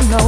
don't know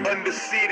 the embassy